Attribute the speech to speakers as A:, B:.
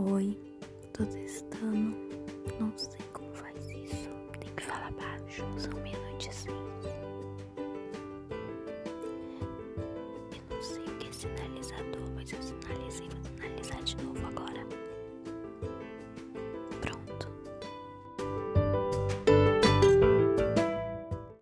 A: Oi, tô testando. Não sei como faz isso. Tem que falar baixo. São meia-noite seis. Eu não sei o que é sinalizador, mas eu sinalizei. Vou sinalizar de novo agora.